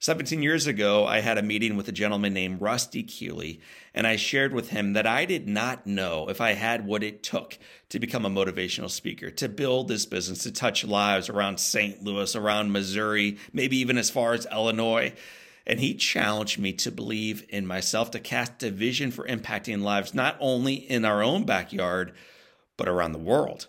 17 years ago, I had a meeting with a gentleman named Rusty Keeley, and I shared with him that I did not know if I had what it took to become a motivational speaker, to build this business, to touch lives around St. Louis, around Missouri, maybe even as far as Illinois. And he challenged me to believe in myself, to cast a vision for impacting lives not only in our own backyard, but around the world.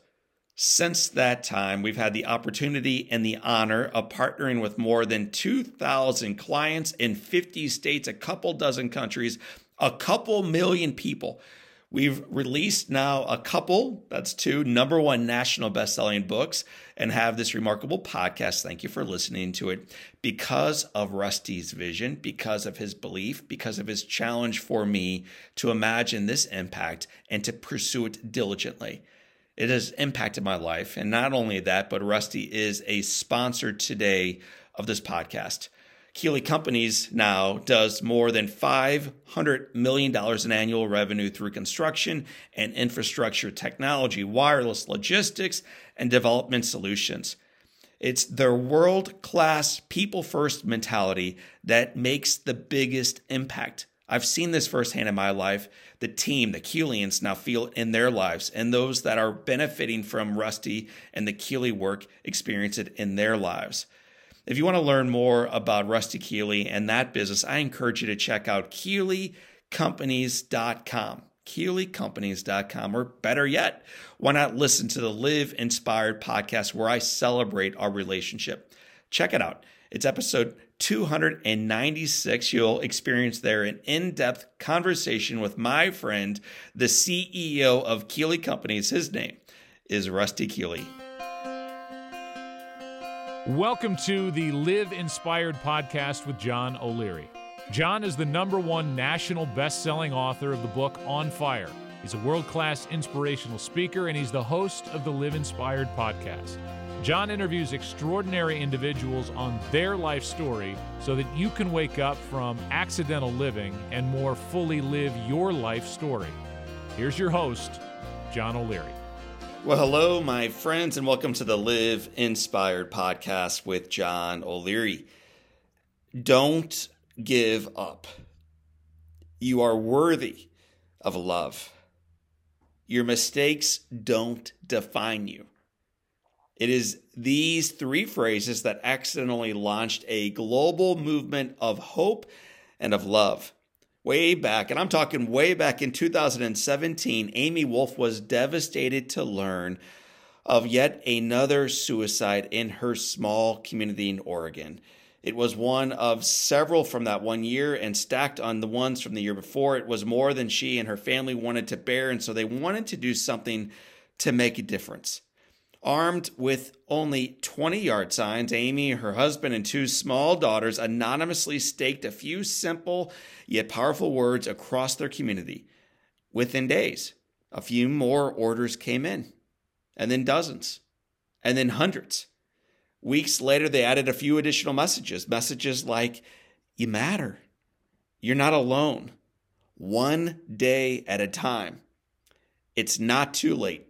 Since that time, we've had the opportunity and the honor of partnering with more than 2,000 clients in 50 states, a couple dozen countries, a couple million people. We've released now a couple, that's two, number one national best-selling books and have this remarkable podcast. Thank you for listening to it. Because of Rusty's vision, because of his belief, because of his challenge for me to imagine this impact and to pursue it diligently. It has impacted my life. And not only that, but Rusty is a sponsor today of this podcast. Keeley Companies now does more than $500 million in annual revenue through construction and infrastructure technology, wireless logistics, and development solutions. It's their world class, people first mentality that makes the biggest impact. I've seen this firsthand in my life. The team, the Keelians, now feel in their lives, and those that are benefiting from Rusty and the Keeley work experience it in their lives. If you want to learn more about Rusty Keeley and that business, I encourage you to check out KeeleyCompanies.com. KeeleyCompanies.com, or better yet, why not listen to the Live Inspired podcast where I celebrate our relationship? Check it out. It's episode 296. You'll experience there an in depth conversation with my friend, the CEO of Keeley Companies. His name is Rusty Keeley. Welcome to the Live Inspired podcast with John O'Leary. John is the number one national best selling author of the book On Fire. He's a world class inspirational speaker, and he's the host of the Live Inspired podcast. John interviews extraordinary individuals on their life story so that you can wake up from accidental living and more fully live your life story. Here's your host, John O'Leary. Well, hello, my friends, and welcome to the Live Inspired podcast with John O'Leary. Don't give up. You are worthy of love. Your mistakes don't define you. It is these three phrases that accidentally launched a global movement of hope and of love. Way back, and I'm talking way back in 2017, Amy Wolff was devastated to learn of yet another suicide in her small community in Oregon. It was one of several from that one year and stacked on the ones from the year before. It was more than she and her family wanted to bear, and so they wanted to do something to make a difference. Armed with only 20 yard signs, Amy, her husband, and two small daughters anonymously staked a few simple yet powerful words across their community. Within days, a few more orders came in, and then dozens, and then hundreds. Weeks later, they added a few additional messages messages like, You matter. You're not alone. One day at a time. It's not too late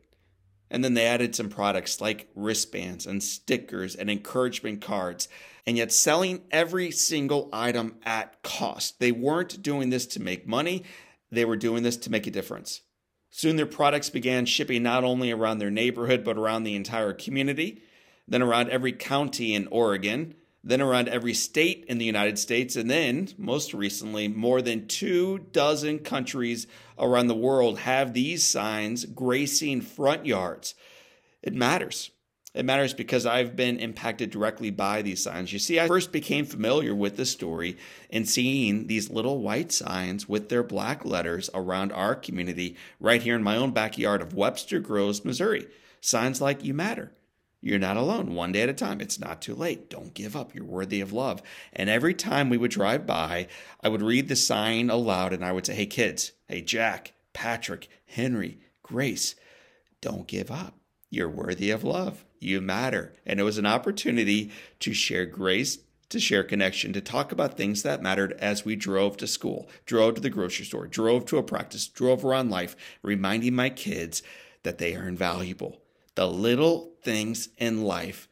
and then they added some products like wristbands and stickers and encouragement cards, and yet selling every single item at cost. They weren't doing this to make money, they were doing this to make a difference. Soon their products began shipping not only around their neighborhood, but around the entire community, then around every county in Oregon, then around every state in the United States, and then, most recently, more than two dozen countries around the world have these signs gracing front yards. It matters. It matters because I've been impacted directly by these signs. You see, I first became familiar with the story and seeing these little white signs with their black letters around our community right here in my own backyard of Webster Groves, Missouri. Signs like You Matter. You're not alone, one day at a time. It's not too late. Don't give up. You're worthy of love. And every time we would drive by, I would read the sign aloud and I would say, Hey, kids, hey, Jack, Patrick, Henry, Grace, don't give up. You're worthy of love. You matter. And it was an opportunity to share grace, to share connection, to talk about things that mattered as we drove to school, drove to the grocery store, drove to a practice, drove around life, reminding my kids that they are invaluable the little things in life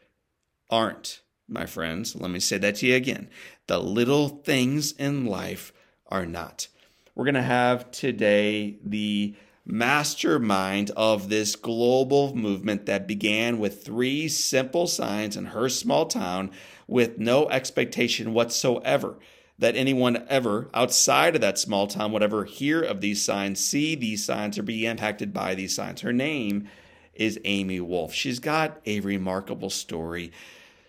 aren't my friends. Let me say that to you again. The little things in life are not. We're going to have today the mastermind of this global movement that began with three simple signs in her small town with no expectation whatsoever that anyone ever outside of that small town would ever hear of these signs, see these signs, or be impacted by these signs. Her name is Amy Wolff. She's got a remarkable story.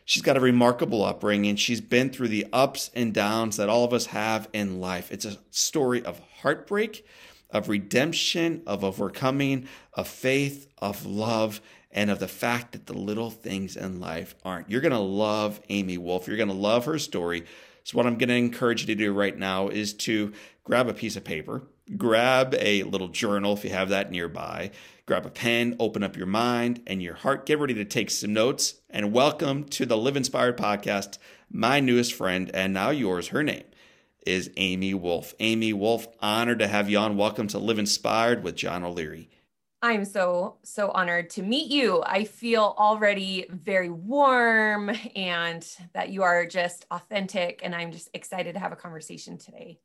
She's got a remarkable upbringing. She's been through the ups and downs that all of us have in life. It's a story of heartbreak, of redemption, of overcoming, of faith, of love, and of the fact that the little things in life aren't. You're going to love Amy Wolff. You're going to love her story. So, what I'm going to encourage you to do right now is to grab a piece of paper, grab a little journal if you have that nearby, grab a pen, open up your mind and your heart, get ready to take some notes, and welcome to the Live Inspired podcast. My newest friend, and now yours, her name is Amy Wolff. Amy Wolff, honored to have you on. Welcome to Live Inspired with John O'Leary. I'm so, so honored to meet you. I feel already very warm and that you are just authentic. And I'm just excited to have a conversation today.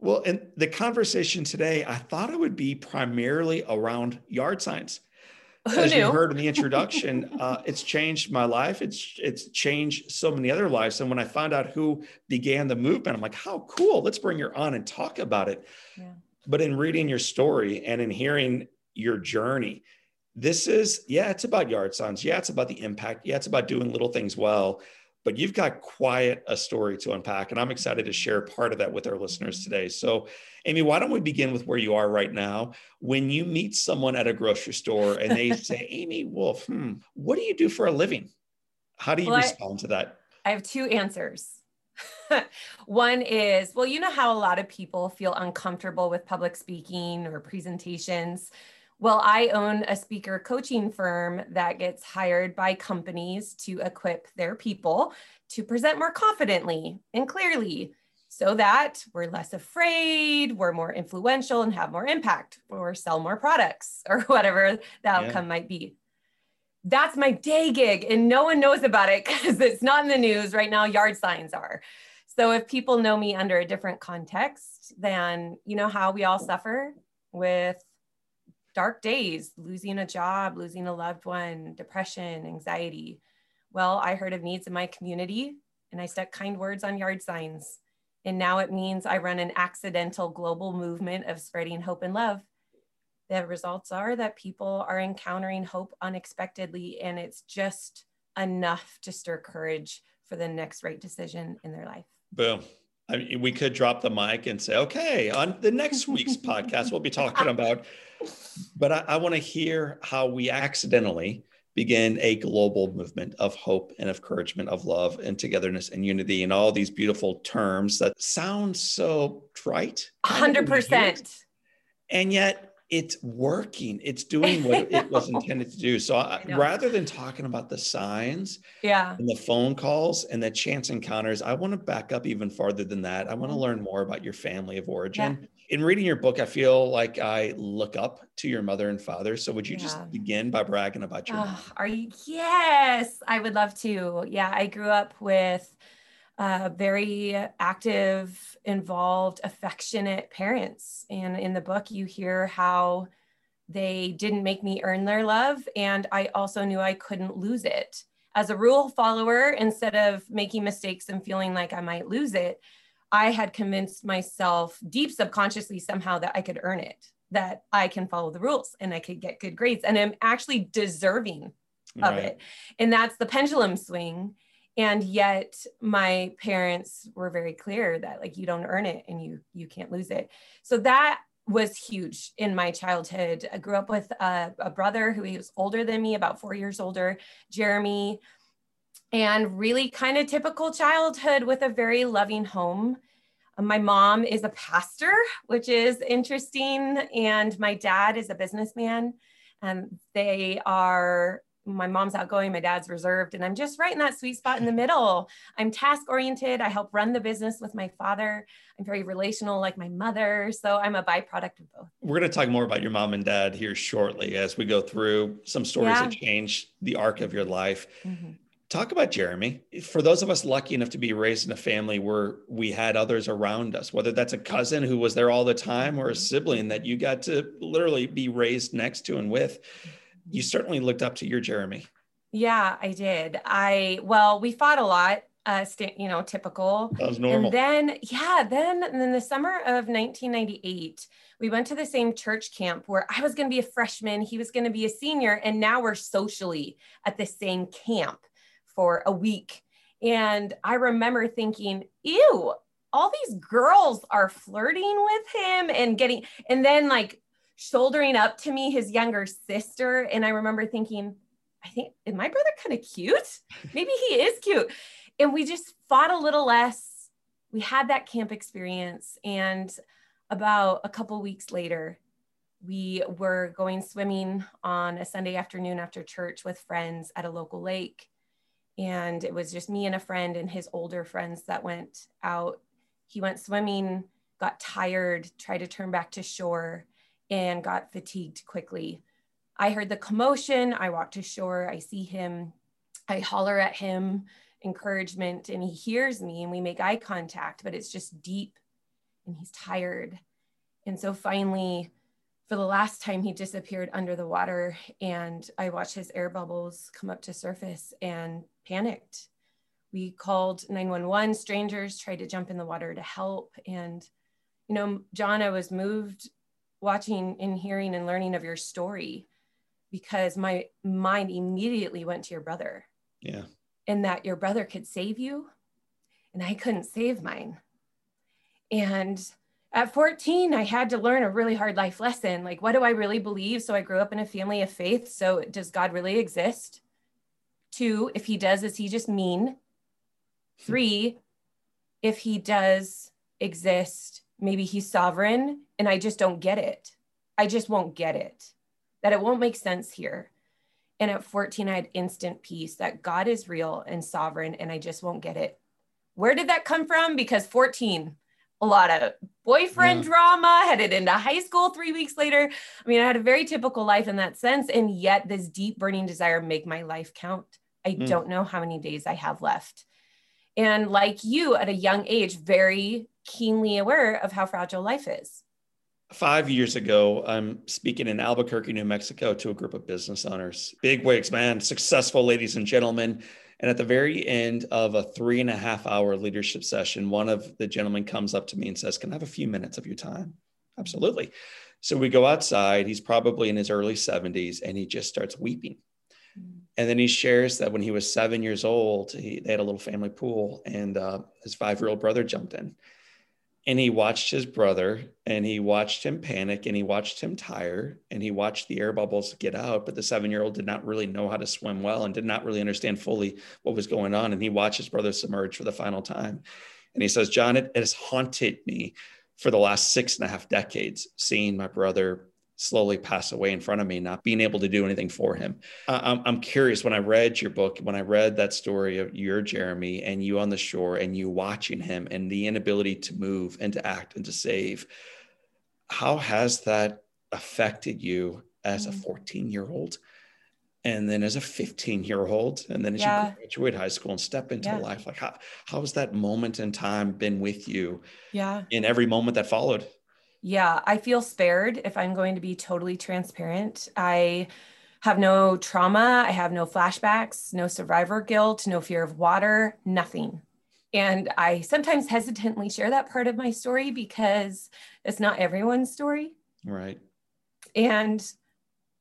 Well, and the conversation today, I thought it would be primarily around yard signs. Who As knew? you heard in the introduction, uh, it's changed my life. It's it's changed so many other lives. And when I found out who began the movement, I'm like, how cool! Let's bring her on and talk about it. Yeah. But in reading your story and in hearing your journey. This is, yeah, it's about yard signs. Yeah, it's about the impact. Yeah, it's about doing little things well. But you've got quite a story to unpack. And I'm excited to share part of that with our listeners today. So, Amy, why don't we begin with where you are right now? When you meet someone at a grocery store and they say, Amy Wolff, hmm, what do you do for a living? How do you Well, I- respond to that? I have two answers. One is, well, you know how a lot of people feel uncomfortable with public speaking or presentations. Well, I own a speaker coaching firm that gets hired by companies to equip their people to present more confidently and clearly so that we're less afraid, we're more influential and have more impact or sell more products or whatever the outcome might be. That's my day gig and no one knows about it because it's not in the news. Right now yard signs are. So if people know me under a different context then you know how we all suffer with dark days losing a job losing a loved one depression anxiety. Well i heard of needs in my community and i stuck kind words on yard signs. And now it means i run an accidental global movement of spreading hope and love. The results are that people are encountering hope unexpectedly and it's just enough to stir courage for the next right decision in their life. Boom. I mean, we could drop the mic and say, okay, on the next week's podcast, we'll be talking about. But I, I want to hear how we accidentally begin a global movement of hope and of encouragement, of love and togetherness and unity, and all these beautiful terms that sound so trite. kind 100% And yet it's working. It's doing what it was intended to do. So I, I rather than talking about the signs, yeah and the phone calls and the chance encounters, I want to back up even farther than that. I want to Mhm. learn more about your family of origin. In reading your book, I feel like I look up to your mother and father. So would you Yeah. just begin by bragging about your? Oh, are you yes i would love to yeah i grew up with uh, very active involved affectionate parents. And in the book you hear how they didn't make me earn their love and i also knew i couldn't lose it. As a rule follower instead of making mistakes and feeling like i might lose it i had convinced myself deep subconsciously somehow that i could earn it that i can follow the rules and i could get good grades and i'm actually deserving of Right. it. And that's the pendulum swing and yet my parents were very clear that like you don't earn it and you you can't lose it. So that was huge in my childhood. I grew up with a, a brother who he was older than me about four years older jeremy and really kind of typical childhood with a very loving home. My mom is a pastor which is interesting and my dad is a businessman and they are my mom's outgoing, my dad's reserved, and I'm just right in that sweet spot in the middle. I'm task oriented. I help run the business with my father. I'm very relational, like my mother. So I'm a byproduct of both. We're going to talk more about your mom and dad here shortly as we go through some stories Yeah. that changed the arc of your life. Mm-hmm. Talk about Jeremy. For those of us lucky enough to be raised in a family where we had others around us, whether that's a cousin who was there all the time or a mm-hmm. sibling that you got to literally be raised next to and with, you certainly looked up to your Jeremy. Yeah, I did. I, well, we fought a lot uh, st- you know, typical. That was normal. And then, yeah, then in the summer of 1998, we went to the same church camp where I was going to be a freshman, he was going to be a senior, and now we're socially at the same camp for a week. And I remember thinking, ew, all these girls are flirting with him and getting, and then like shouldering up to me, his younger sister. And I remember thinking, I think, is my brother kind of cute? Maybe he is cute and we just fought a little less. We had that camp experience. And about a couple weeks later, we were going swimming on a Sunday afternoon after church with friends at a local lake. And it was just me and a friend and his older friends that went out. He went swimming, got tired, tried to turn back to shore, and got fatigued quickly. I heard the commotion. I walked to shore. I see him. I holler at him encouragement and he hears me and we make eye contact, but it's just deep and he's tired. And so finally, for the last time, he disappeared under the water and I watched his air bubbles come up to surface and panicked. We called 911, strangers tried to jump in the water to help. And, you know, John, I was moved watching and hearing and learning of your story because my mind immediately went to your brother. Yeah and that your brother could save you and I couldn't save mine. And at 14, I had to learn a really hard life lesson. Like, what do I really believe? So I grew up in a family of faith. So does God really exist? Two, if he does, is he just mean? Hmm. Three, if he does exist, maybe he's sovereign and I just don't get it. I just won't get it. That it won't make sense here. And at 14, I had instant peace that God is real and sovereign, and I just won't get it. Where did that come from? Because 14, a lot of boyfriend yeah. drama, headed into high school three weeks later. I mean, I had a very typical life in that sense. And yet, this deep burning desire make my life count. I mm. don't know how many days I have left. And like you, at a young age, very keenly aware of how fragile life is five years ago, I'm speaking in Albuquerque, New Mexico to a group of business owners, big wigs, man, successful ladies and gentlemen. And at the very end of a three and a half hour leadership session, one of the gentlemen comes up to me and says, Can I have a few minutes of your time? Absolutely. So we go outside. He's probably in his early 70s and he just starts weeping. Mm. And then he shares that when he was seven years old, he, they had a little family pool and uh, his five year old brother jumped in and he watched his brother and he watched him panic and he watched him tire and he watched the air bubbles get out. But the seven year old did not really know how to swim well and did not really understand fully what was going on. And he watched his brother submerge for the final time. And he says john it, it has haunted me for the last six and a half decades seeing my brother slowly pass away in front of me, not being able to do anything for him. I'm, I'm curious when I read your book, when I read that story of your Jeremy and you on the shore and you watching him and the inability to move and to act and to save, how has that affected you as a mm. 14 year old? And then as a 15 year old, and then as yeah. you graduate high school and step into yeah. life, like how, how has that moment in time been with you? Yeah. In every moment that followed? Yeah, I feel spared if I'm going to be totally transparent. I have no trauma, I have no flashbacks, no survivor guilt, no fear of water, nothing. And I sometimes hesitantly share that part of my story because it's not everyone's story. Right. And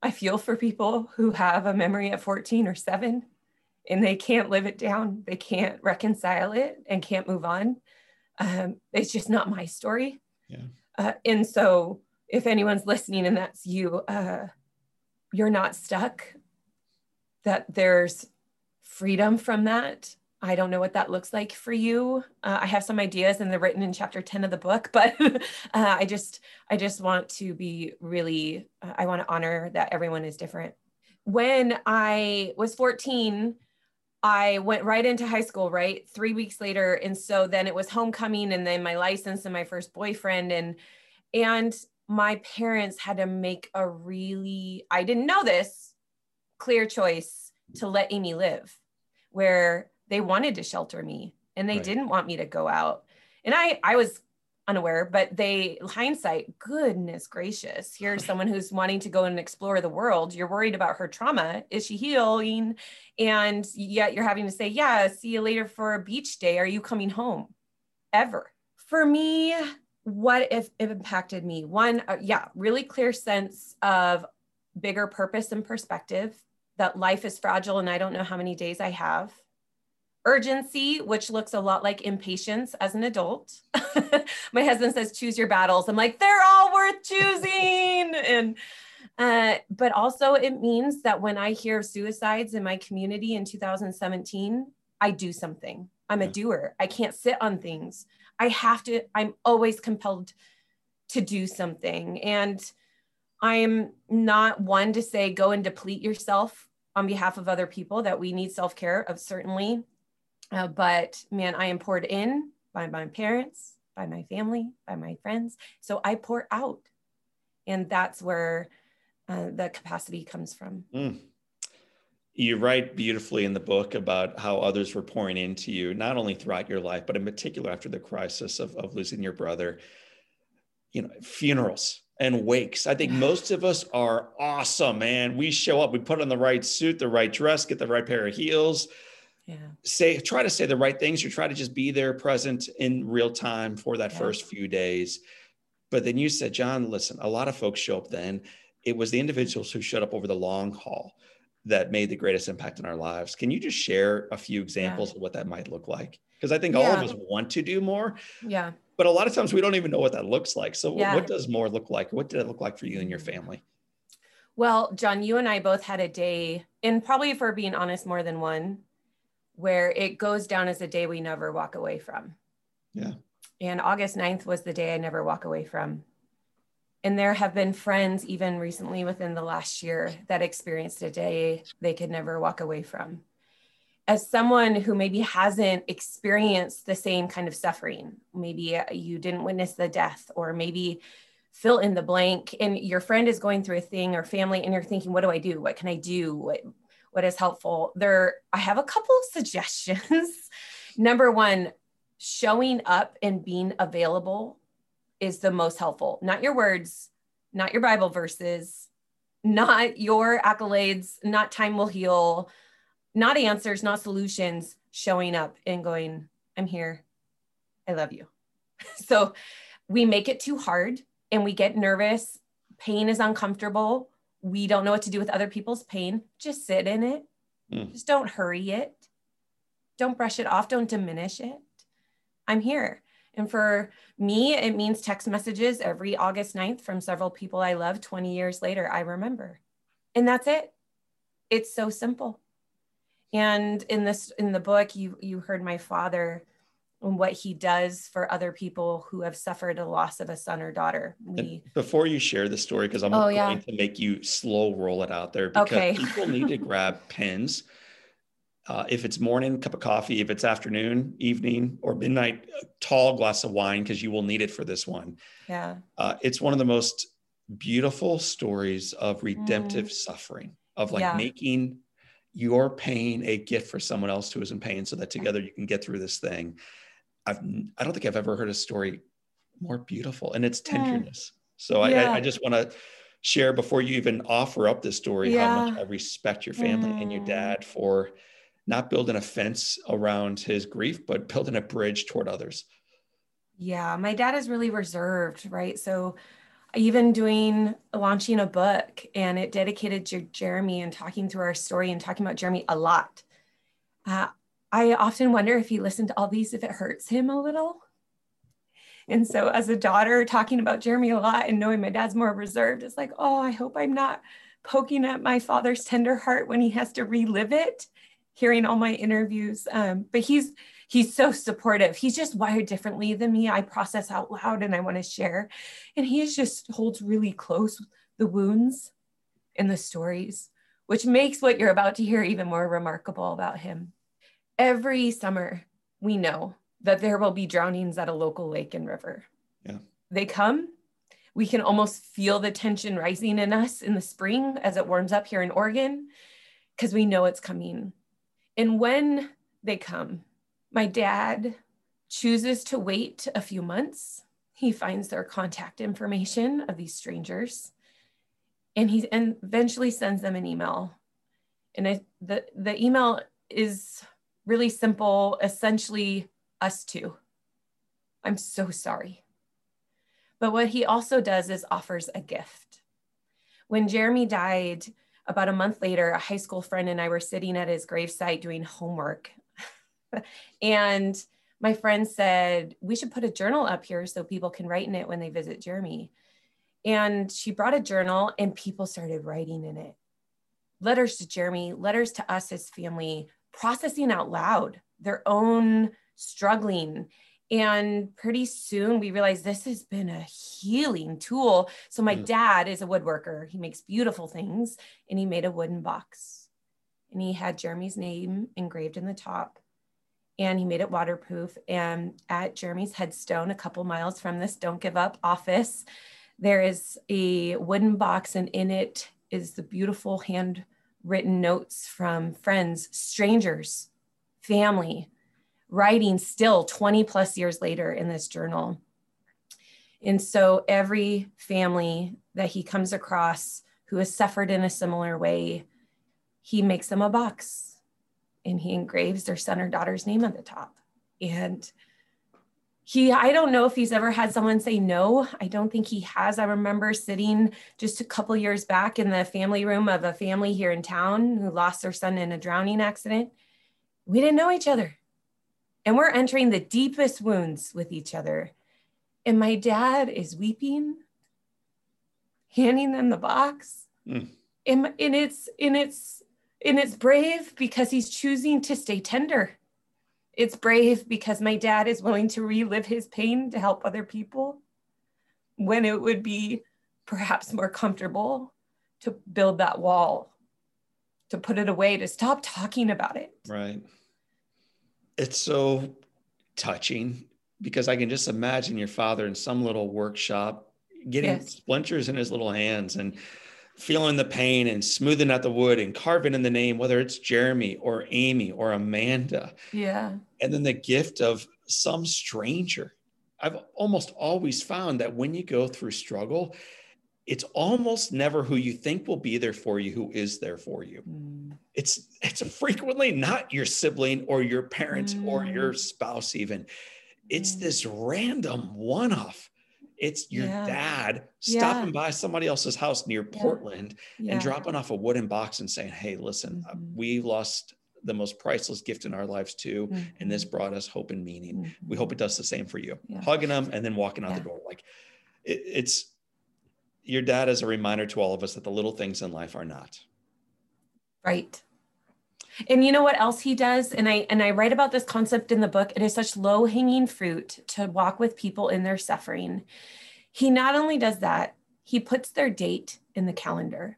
I feel for people who have a memory at 14 or 7 and they can't live it down, they can't reconcile it and can't move on. Um, it's just not my story. Yeah. Uh, and so, if anyone's listening and that's you, uh, you're not stuck, that there's freedom from that. I don't know what that looks like for you. Uh, I have some ideas and they're written in chapter 10 of the book, but uh, I just, I just want to be really, uh, I want to honor that everyone is different. When I was 14, I went right into high school, right? Three weeks later. And so then it was homecoming and then my license and my first boyfriend. And and my parents had to make a really, I didn't know this, clear choice to let Amy live. where they wanted to shelter me and they right. didn't want me to go out. And I I was unaware, but they hindsight, goodness gracious, here's someone who's wanting to go and explore the world. You're worried about her trauma. Is she healing? And yet you're having to say, yeah, see you later for a beach day. Are you coming home? Ever. For me, what if it impacted me? One, uh, yeah, really clear sense of bigger purpose and perspective that life is fragile and I don't know how many days I have urgency, which looks a lot like impatience as an adult. My husband says, choose your battles. I'm like, they're all worth choosing. And, uh, but also it means that when I hear suicides in my community in 2017, I do something. I'm a doer. I can't sit on things. I have to, I'm always compelled to do something. And I'm not one to say go and deplete yourself on behalf of other people that we need self-care of certainly uh, but man, I am poured in by my parents, by my family, by my friends. So I pour out. And that's where uh, the capacity comes from. Mm. You write beautifully in the book about how others were pouring into you, not only throughout your life, but in particular after the crisis of, of losing your brother. You know, funerals and wakes. I think most of us are awesome, man. We show up, we put on the right suit, the right dress, get the right pair of heels yeah. say try to say the right things or try to just be there present in real time for that yeah. first few days. But then you said john listen a lot of folks show up then. It was the individuals who showed up over the long haul that made the greatest impact in our lives. Can you just share a few examples yeah. of what that might look like? Because i think all of us want to do more yeah. but a lot of times we don't even know what that looks like. So what does more look like? What did it look like for you and your mm. family? Well john you and i both had a day and probably if we're being honest more than one where it goes down as a day we never walk away from. Yeah. And August 9th was the day I never walk away from. And there have been friends, even recently within the last year, that experienced a day they could never walk away from. As someone who maybe hasn't experienced the same kind of suffering, maybe uh, you didn't witness the death, or maybe fill in the blank, and your friend is going through a thing or family, and you're thinking, what do I do? What can I do? What, what is helpful. There i have a couple of suggestions. Number one showing up and being available is the most helpful. Not your words not your bible verses not your accolades not time will heal not answers not solutions showing up and going i'm here. I love you. So we make it too hard and we get nervous. Pain is uncomfortable we don't know what to do with other people's pain, just sit in it. Mm. Just don't hurry it. Don't brush it off. Don't diminish it. I'm here. And for me, it means text messages every August 9th from several people I love 20 years later. I remember. And that's it. It's so simple. And in this in the book, you you heard my father and what he does for other people who have suffered a loss of a son or daughter. We, before you share the story, because I'm oh, going yeah. to make you slow roll it out there because okay. people need to grab pens. Uh, if it's morning, cup of coffee. If it's afternoon, evening, or midnight, tall glass of wine because you will need it for this one. Yeah, uh, it's one of the most beautiful stories of redemptive mm. suffering, of like yeah. making your pain a gift for someone else who is in pain, so that together you can get through this thing. I've I don't think I've ever heard a story more beautiful and its tenderness. So yeah. I, I just want to share before you even offer up this story yeah. how much I respect your family mm. and your dad for not building a fence around his grief, but building a bridge toward others. Yeah, my dad is really reserved, right? So even doing launching a book and it dedicated to Jeremy and talking through our story and talking about Jeremy a lot. Uh, I often wonder if he listened to all these, if it hurts him a little. And so, as a daughter, talking about Jeremy a lot and knowing my dad's more reserved, it's like, oh, I hope I'm not poking at my father's tender heart when he has to relive it. Hearing all my interviews, um, but he's he's so supportive. He's just wired differently than me. I process out loud and I want to share, and he just holds really close the wounds and the stories, which makes what you're about to hear even more remarkable about him every summer we know that there will be drownings at a local lake and river. Yeah. They come. We can almost feel the tension rising in us in the spring as it warms up here in Oregon because we know it's coming. And when they come, my dad chooses to wait a few months. He finds their contact information of these strangers and he and eventually sends them an email. And I, the, the email is really simple, essentially us two. I'm so sorry. But what he also does is offers a gift. When Jeremy died, about a month later, a high school friend and I were sitting at his gravesite doing homework. and my friend said, We should put a journal up here so people can write in it when they visit Jeremy. And she brought a journal and people started writing in it letters to Jeremy, letters to us, his family, processing out loud their own struggling. And pretty soon we realized this has been a healing tool. So my mm. dad is a woodworker. He makes beautiful things and he made a wooden box. And he had Jeremy's name engraved in the top and he made it waterproof. And at Jeremy's headstone, a couple miles from this Don't Give Up office, there is a wooden box, and in it is the beautiful handwritten notes from friends, strangers, family, writing still 20 plus years later in this journal. And so every family that he comes across who has suffered in a similar way, he makes them a box and he engraves their son or daughter's name at the top. And he, I don't know if he's ever had someone say no. I don't think he has. I remember sitting just a couple years back in the family room of a family here in town who lost their son in a drowning accident. We didn't know each other and we're entering the deepest wounds with each other. And my dad is weeping, handing them the box. Mm. And, and it's and it's and it's brave because he's choosing to stay tender. It's brave because my dad is willing to relive his pain to help other people when it would be perhaps more comfortable to build that wall, to put it away, to stop talking about it. Right it's so touching because I can just imagine your father in some little workshop getting yes. splinters in his little hands and feeling the pain and smoothing out the wood and carving in the name, whether it's Jeremy or Amy or Amanda. Yeah. And then the gift of some stranger. I've almost always found that when you go through struggle, it's almost never who you think will be there for you who is there for you. Mm. It's it's frequently not your sibling or your parent mm. or your spouse even. It's mm. this random one-off. It's your yeah. dad stopping yeah. by somebody else's house near yeah. Portland and dropping off a wooden box and saying, "Hey, listen, uh, mm-hmm. we lost the most priceless gift in our lives too, mm-hmm. and this mm-hmm. brought us hope and meaning. Mm-hmm. We hope it does the same for you." Hugging them and then walking out the door like it, it's your dad is a reminder to all of us that the little things in life are not. Right. And you know what else he does? And I and I write about this concept in the book. It is such low-hanging fruit to walk with people in their suffering. He not only does that, he puts their date in the calendar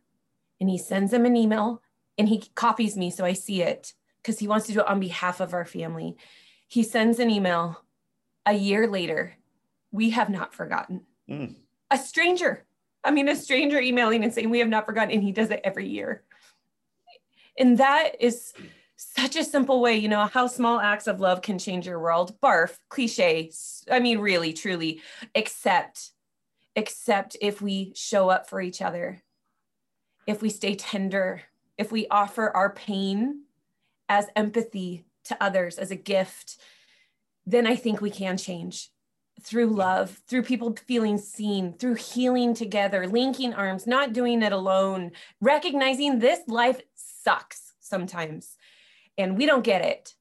and he sends them an email and he copies me so I see it because he wants to do it on behalf of our family. He sends an email a year later. We have not forgotten. Mm. A stranger I mean, a stranger emailing and saying, We have not forgotten. And he does it every year. And that is such a simple way, you know, how small acts of love can change your world. Barf, cliche. I mean, really, truly, except, except if we show up for each other, if we stay tender, if we offer our pain as empathy to others, as a gift, then I think we can change through love, through people feeling seen, through healing together, linking arms, not doing it alone, recognizing this life sucks sometimes and we don't get it.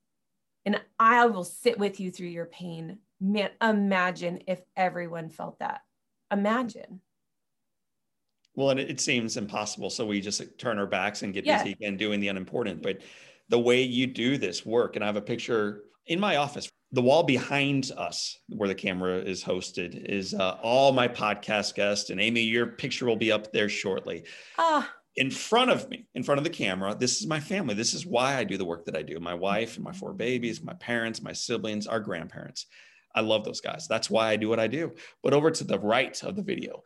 And I will sit with you through your pain. Man, imagine if everyone felt that. Imagine. Well, and it seems impossible. So we just turn our backs and get yeah. busy again doing the unimportant. But the way you do this work, and I have a picture in my office the wall behind us where the camera is hosted is uh, all my podcast guests and amy your picture will be up there shortly ah. In front of me in front of the camera this is my family. This is why i do the work that i do. My wife and my four babies my parents my siblings our grandparents. I love those guys. That's why i do what i do. But over to the right of the video.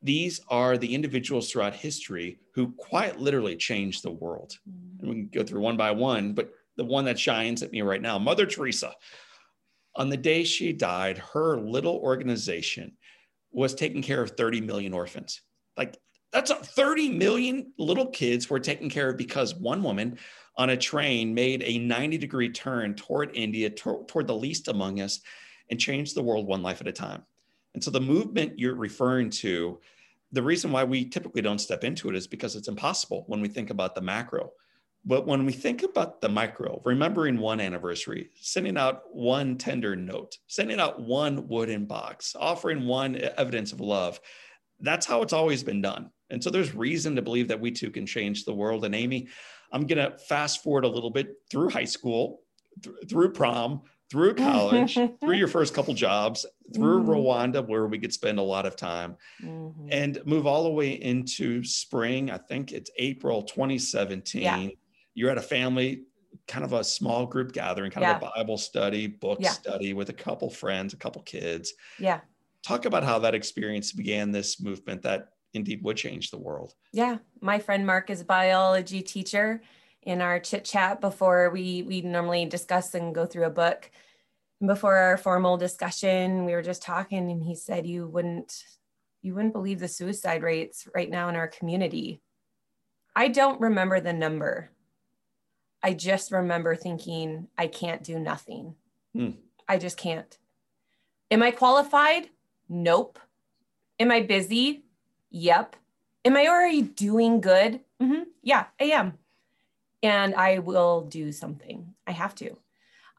These are the individuals throughout history who quite literally changed the world. And we can go through one by one but the one that shines at me right now, Mother Teresa. On the day she died, her little organization was taking care of 30 million orphans. Like that's 30 million little kids were taken care of because one woman on a train made a 90 degree turn toward India, to- toward the least among us, and changed the world one life at a time. And so the movement you're referring to, the reason why we typically don't step into it is because it's impossible when we think about the macro. But when we think about the micro, remembering one anniversary, sending out one tender note, sending out one wooden box, offering one evidence of love, that's how it's always been done. And so there's reason to believe that we too can change the world. And Amy, I'm going to fast forward a little bit through high school, th- through prom, through college, through your first couple jobs, through mm-hmm. Rwanda, where we could spend a lot of time, mm-hmm. and move all the way into spring. I think it's April 2017. Yeah. You're at a family, kind of a small group gathering, kind yeah. of a Bible study, book yeah. study with a couple friends, a couple kids. Yeah. Talk about how that experience began this movement that indeed would change the world. Yeah. My friend Mark is a biology teacher in our chit chat before we we normally discuss and go through a book. Before our formal discussion, we were just talking and he said you wouldn't you wouldn't believe the suicide rates right now in our community. I don't remember the number. I just remember thinking I can't do nothing. Hmm. I just can't. Am I qualified? Nope. Am I busy? Yep. Am I already doing good? Mm-hmm. Yeah, I am. And I will do something. I have to.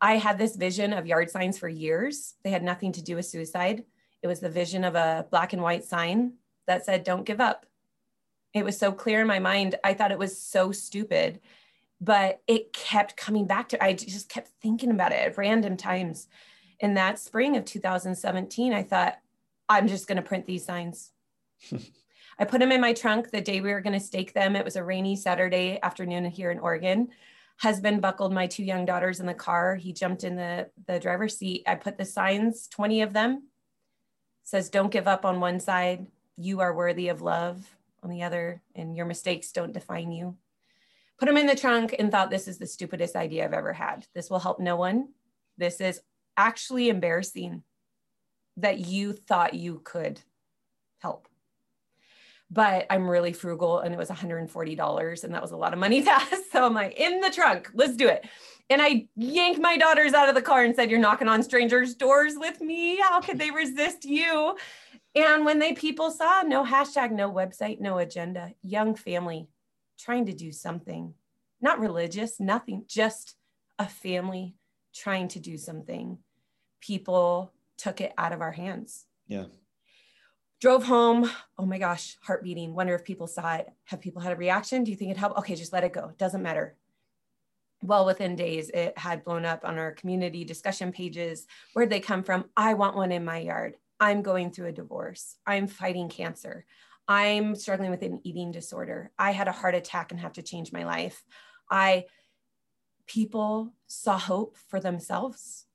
I had this vision of yard signs for years. They had nothing to do with suicide. It was the vision of a black and white sign that said, Don't give up. It was so clear in my mind. I thought it was so stupid, but it kept coming back to, I just kept thinking about it at random times. In that spring of 2017, I thought, I'm just going to print these signs. I put them in my trunk the day we were going to stake them. It was a rainy Saturday afternoon here in Oregon. Husband buckled my two young daughters in the car. He jumped in the, the driver's seat. I put the signs, 20 of them, says, Don't give up on one side. You are worthy of love on the other, and your mistakes don't define you. Put them in the trunk and thought, This is the stupidest idea I've ever had. This will help no one. This is actually embarrassing that you thought you could help but I'm really frugal and it was $140 and that was a lot of money to ask. So I'm like, in the trunk, let's do it. And I yanked my daughters out of the car and said, You're knocking on strangers' doors with me. How could they resist you? And when they people saw no hashtag, no website, no agenda, young family trying to do something, not religious, nothing, just a family trying to do something, people took it out of our hands. Yeah drove home. Oh my gosh heart beating. Wonder if people saw it. Have people had a reaction? Do you think it helped? Okay just let it go. Doesn't matter. Well within days it had blown up on our community discussion pages. Where'd they come from? I want one in my yard. I'm going through a divorce. I'm fighting cancer. I'm struggling with an eating disorder. I had a heart attack and have to change my life. I people saw hope for themselves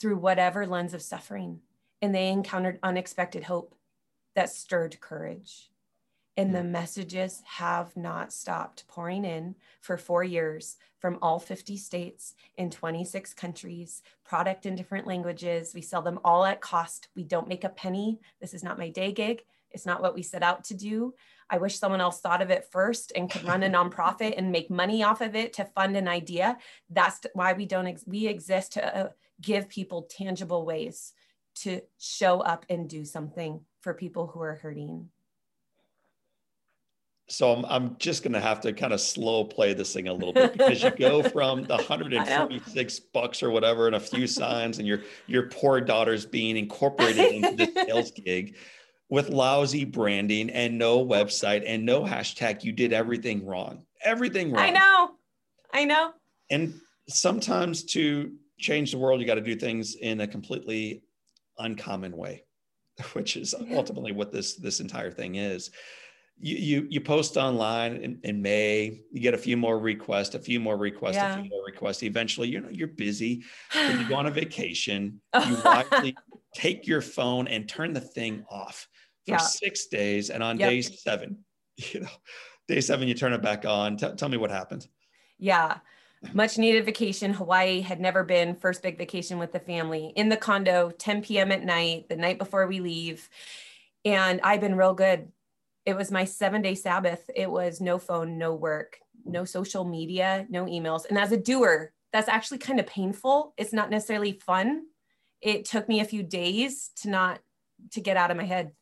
through whatever lens of suffering and they encountered unexpected hope that stirred courage. And the messages have not stopped pouring in for four years from all 50 states in 26 countries, product in different languages. We sell them all at cost. We don't make a penny. This is not my day gig. It's not what we set out to do. I wish someone else thought of it first and could run a nonprofit and make money off of it to fund an idea. That's why we don't, ex- we exist to uh, give people tangible ways to show up and do something for people who are hurting? So I'm, I'm just going to have to kind of slow play this thing a little bit because you go from the 146 bucks or whatever and a few signs and your your poor daughter's being incorporated into the sales gig with lousy branding and no website and no hashtag. You did everything wrong. Everything wrong. I know. I know. And sometimes to change the world, you got to do things in a completely uncommon way. which is ultimately what this this entire thing is. You you, you post online in, in May, you get a few more requests, a few more requests, yeah. a few more requests. Eventually, you know, you're busy. When you go on a vacation, you wisely take your phone and turn the thing off for yeah. six days. And on yep. day seven, you know, day seven, you turn it back on. T- tell me what happened. Yeah. Much needed vacation. Hawaii had never been, first big vacation with the family in the condo, 10 p.m. at night, the night before we leave. And I've been real good. It was my seven day Sabbath. It was no phone, no work, no social media, no emails. And as a doer, that's actually kind of painful. It's not necessarily fun. It took me a few days to not to get out of my head.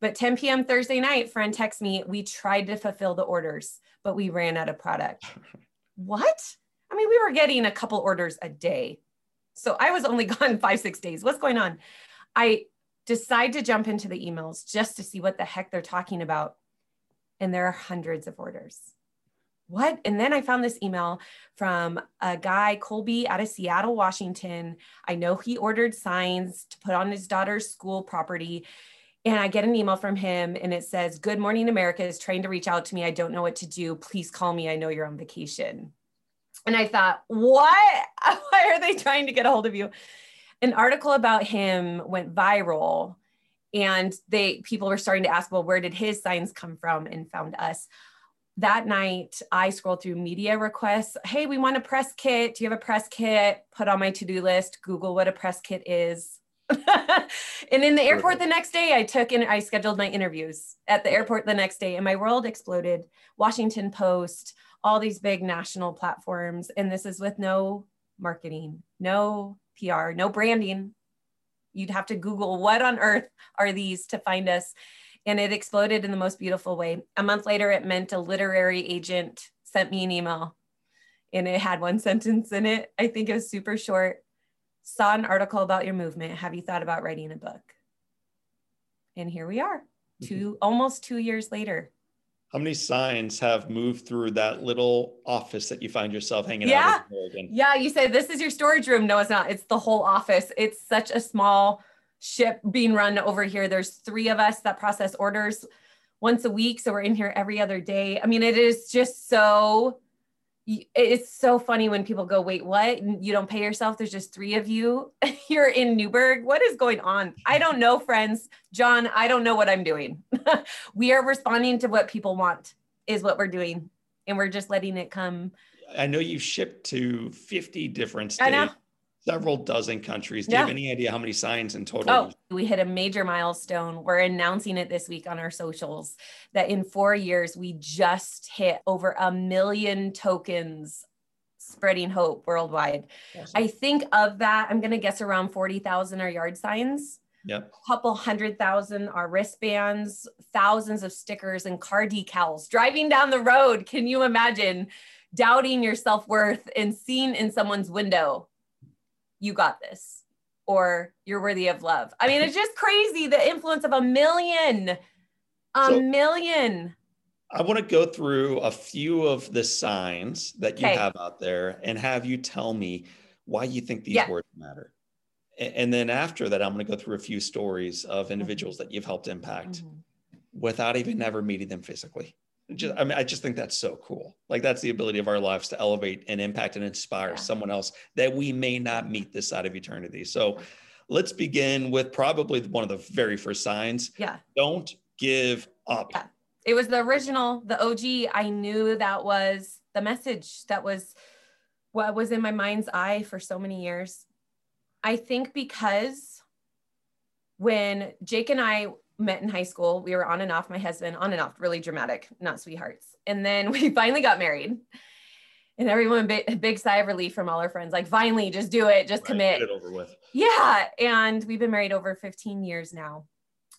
But 10 p.m. Thursday night, friend texts me, we tried to fulfill the orders, but we ran out of product. what? I mean, we were getting a couple orders a day. So I was only gone five, six days. What's going on? I decide to jump into the emails just to see what the heck they're talking about. And there are hundreds of orders. What? And then I found this email from a guy, Colby, out of Seattle, Washington. I know he ordered signs to put on his daughter's school property. And I get an email from him and it says, Good morning, America is trying to reach out to me. I don't know what to do. Please call me. I know you're on vacation. And I thought, what? Why are they trying to get a hold of you? An article about him went viral and they people were starting to ask, well, where did his signs come from and found us. That night, I scrolled through media requests. Hey, we want a press kit. Do you have a press kit? Put on my to-do list, Google what a press kit is. and in the airport the next day, I took and I scheduled my interviews at the airport the next day, and my world exploded. Washington Post, all these big national platforms. And this is with no marketing, no PR, no branding. You'd have to Google what on earth are these to find us. And it exploded in the most beautiful way. A month later, it meant a literary agent sent me an email and it had one sentence in it. I think it was super short. Saw an article about your movement. Have you thought about writing a book? And here we are, 2 mm-hmm. almost two years later how many signs have moved through that little office that you find yourself hanging yeah. out in? Yeah, you say this is your storage room. No, it's not. It's the whole office. It's such a small ship being run over here. There's three of us that process orders once a week. So we're in here every other day. I mean, it is just so it's so funny when people go, wait, what? You don't pay yourself. There's just three of you. You're in Newberg. What is going on? I don't know, friends. John, I don't know what I'm doing. we are responding to what people want, is what we're doing. And we're just letting it come. I know you've shipped to 50 different states several dozen countries. Do yeah. you have any idea how many signs in total? Oh, we hit a major milestone. We're announcing it this week on our socials that in four years, we just hit over a million tokens spreading hope worldwide. Awesome. I think of that, I'm going to guess around 40,000 are yard signs. Yep. A couple hundred thousand are wristbands, thousands of stickers and car decals. Driving down the road, can you imagine doubting your self worth and seeing in someone's window you got this or you're worthy of love. I mean, it's just crazy the influence of a million, a so, million. I want to go through a few of the signs that you okay. have out there and have you tell me why you think these yeah. words matter. And then after that, I'm going to go through a few stories of mm-hmm. individuals mm-hmm. that you've helped impact mm-hmm. without even ever meeting them physically just i mean i just think that's so cool. Like that's the ability of our lives to elevate and impact and inspire yeah. someone else that we may not meet this side of eternity. So let's begin with probably one of the very first signs. Yeah. Don't give up. Yeah. it was the original the og i knew that was the message that was what was in my mind's eye for so many years. I think because when jake and i met in high school. We were on and off, my husband, on and off, really dramatic, not sweethearts. And then we finally got married. And everyone, big, big sigh of relief from all our friends, like, finally, just do it, just right, commit. Get it over with. Yeah. And we've been married over 15 years now.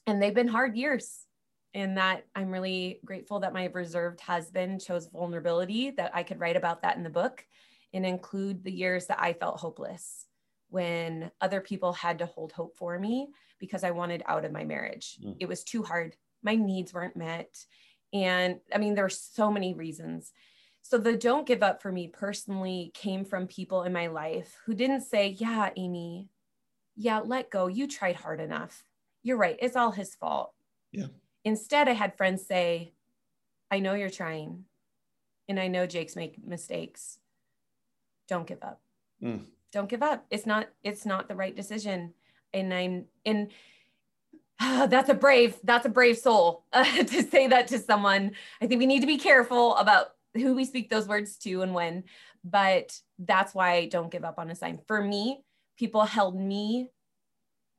And they've been hard years. And that I'm really grateful that my reserved husband chose vulnerability, that I could write about that in the book and include the years that I felt hopeless when other people had to hold hope for me because I wanted out of my marriage. Mm. It was too hard. My needs weren't met. And I mean, there were so many reasons. So the don't give up for me personally came from people in my life who didn't say, Yeah, Amy, yeah, let go. You tried hard enough. You're right. It's all his fault. Yeah. Instead, I had friends say, I know you're trying. And I know Jake's make mistakes. Don't give up. Mm. Don't give up. It's not, it's not the right decision and I'm and uh, that's a brave that's a brave soul uh, to say that to someone. I think we need to be careful about who we speak those words to and when. But that's why I don't give up on a sign. For me, people held me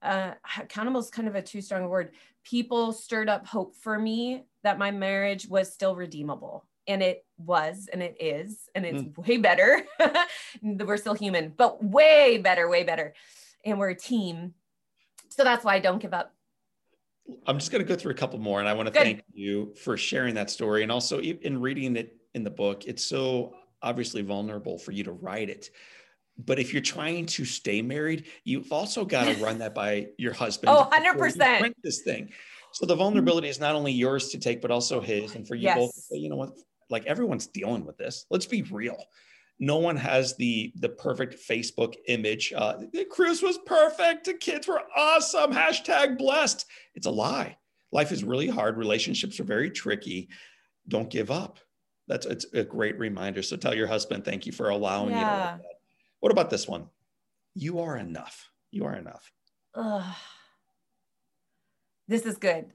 uh, accountable is kind of a too strong word. People stirred up hope for me that my marriage was still redeemable. And it was, and it is, and it's mm. way better. we're still human, but way better, way better. And we're a team. So that's why I don't give up. I'm just going to go through a couple more. And I want to Good. thank you for sharing that story. And also, in reading it in the book, it's so obviously vulnerable for you to write it but if you're trying to stay married, you've also got to run that by your husband. Oh, 100%. Print this thing. So the vulnerability is not only yours to take, but also his. And for you yes. both, you know what? Like everyone's dealing with this. Let's be real. No one has the the perfect Facebook image. Uh, Chris was perfect. The kids were awesome. Hashtag blessed. It's a lie. Life is really hard. Relationships are very tricky. Don't give up. That's it's a great reminder. So tell your husband thank you for allowing yeah. you what about this one? You are enough. You are enough. Ugh. This is good.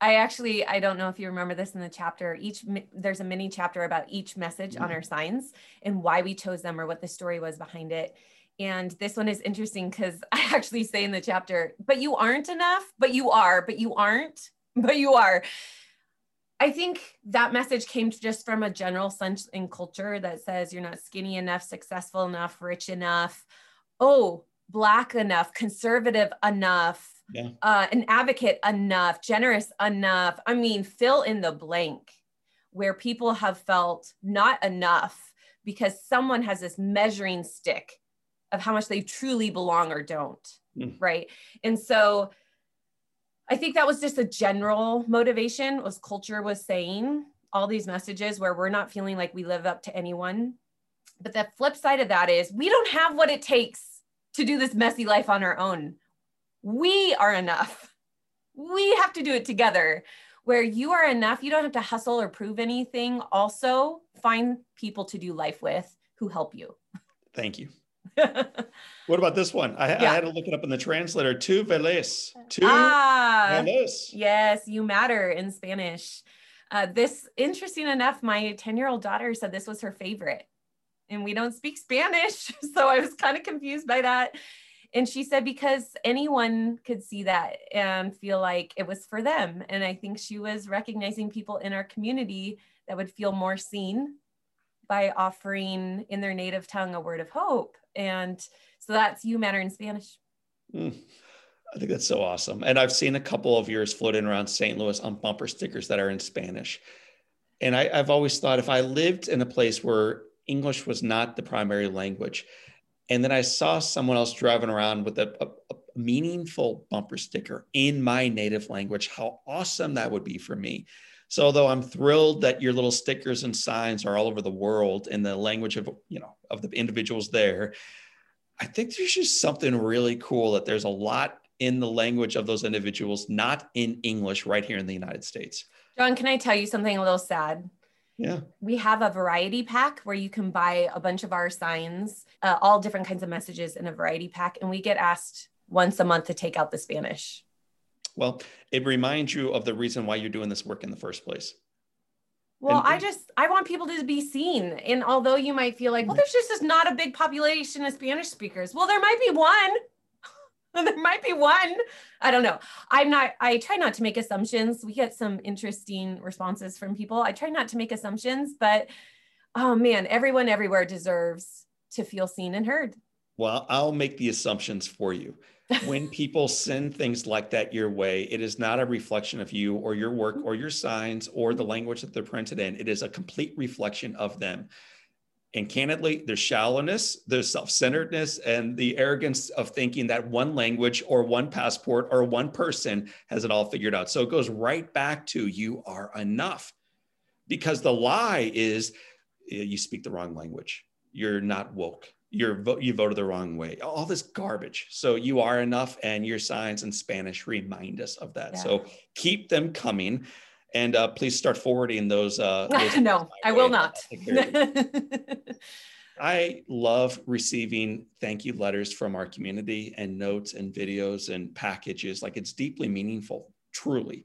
I actually I don't know if you remember this in the chapter. Each there's a mini chapter about each message mm-hmm. on our signs and why we chose them or what the story was behind it. And this one is interesting because I actually say in the chapter, but you aren't enough, but you are, but you aren't, but you are. I think that message came just from a general sense in culture that says you're not skinny enough, successful enough, rich enough, oh, black enough, conservative enough, yeah. uh, an advocate enough, generous enough. I mean, fill in the blank where people have felt not enough because someone has this measuring stick of how much they truly belong or don't. Mm. Right. And so I think that was just a general motivation was culture was saying all these messages where we're not feeling like we live up to anyone. But the flip side of that is we don't have what it takes to do this messy life on our own. We are enough. We have to do it together. Where you are enough, you don't have to hustle or prove anything. Also, find people to do life with who help you. Thank you. what about this one? I, yeah. I, had to look it up in the translator. Tu veles. Tu ah, veles. Yes, you matter in Spanish. Uh, this, interesting enough, my 10 year old daughter said this was her favorite. And we don't speak Spanish. So I was kind of confused by that. And she said, because anyone could see that and feel like it was for them. And I think she was recognizing people in our community that would feel more seen by offering in their native tongue a word of hope. And so that's You Matter in Spanish. Mm, I think that's so awesome. And I've seen a couple of yours floating around St. Louis on bumper stickers that are in Spanish. And I, I've always thought if I lived in a place where English was not the primary language, and then I saw someone else driving around with a, a, a, meaningful bumper sticker in my native language, how awesome that would be for me. So although I'm thrilled that your little stickers and signs are all over the world in the language of you know of the individuals there, I think there's just something really cool that there's a lot in the language of those individuals, not in English, right here in the United States. John, can I tell you something a little sad? Yeah. We have a variety pack where you can buy a bunch of our signs, uh, all different kinds of messages in a variety pack. And we get asked once a month to take out the Spanish. Well, it reminds you of the reason why you're doing this work in the first place. Well, and, I just I want people to be seen. And although you might feel like, well, there's just not a big population of Spanish speakers. Well, there might be one. there might be one. I don't know. I'm not, I try not to make assumptions. We get some interesting responses from people. I try not to make assumptions, but oh man, everyone everywhere deserves to feel seen and heard. Well, I'll make the assumptions for you when people send things like that your way, it is not a reflection of you or your work or your signs or the mm-hmm. language that they're printed in. It is a complete reflection of them. And candidly, there's shallowness, there's self centeredness, and the arrogance of thinking that one language or one passport or one person has it all figured out. So it goes right back to you are enough. Because the lie is you speak the wrong language, you're not woke, you're you voted the wrong way all this garbage so you are enough and your signs in spanish remind us of that yeah. so keep them coming and uh, please start forwarding those, uh, those no i will not i love receiving thank you letters from our community and notes and videos and packages like it's deeply meaningful truly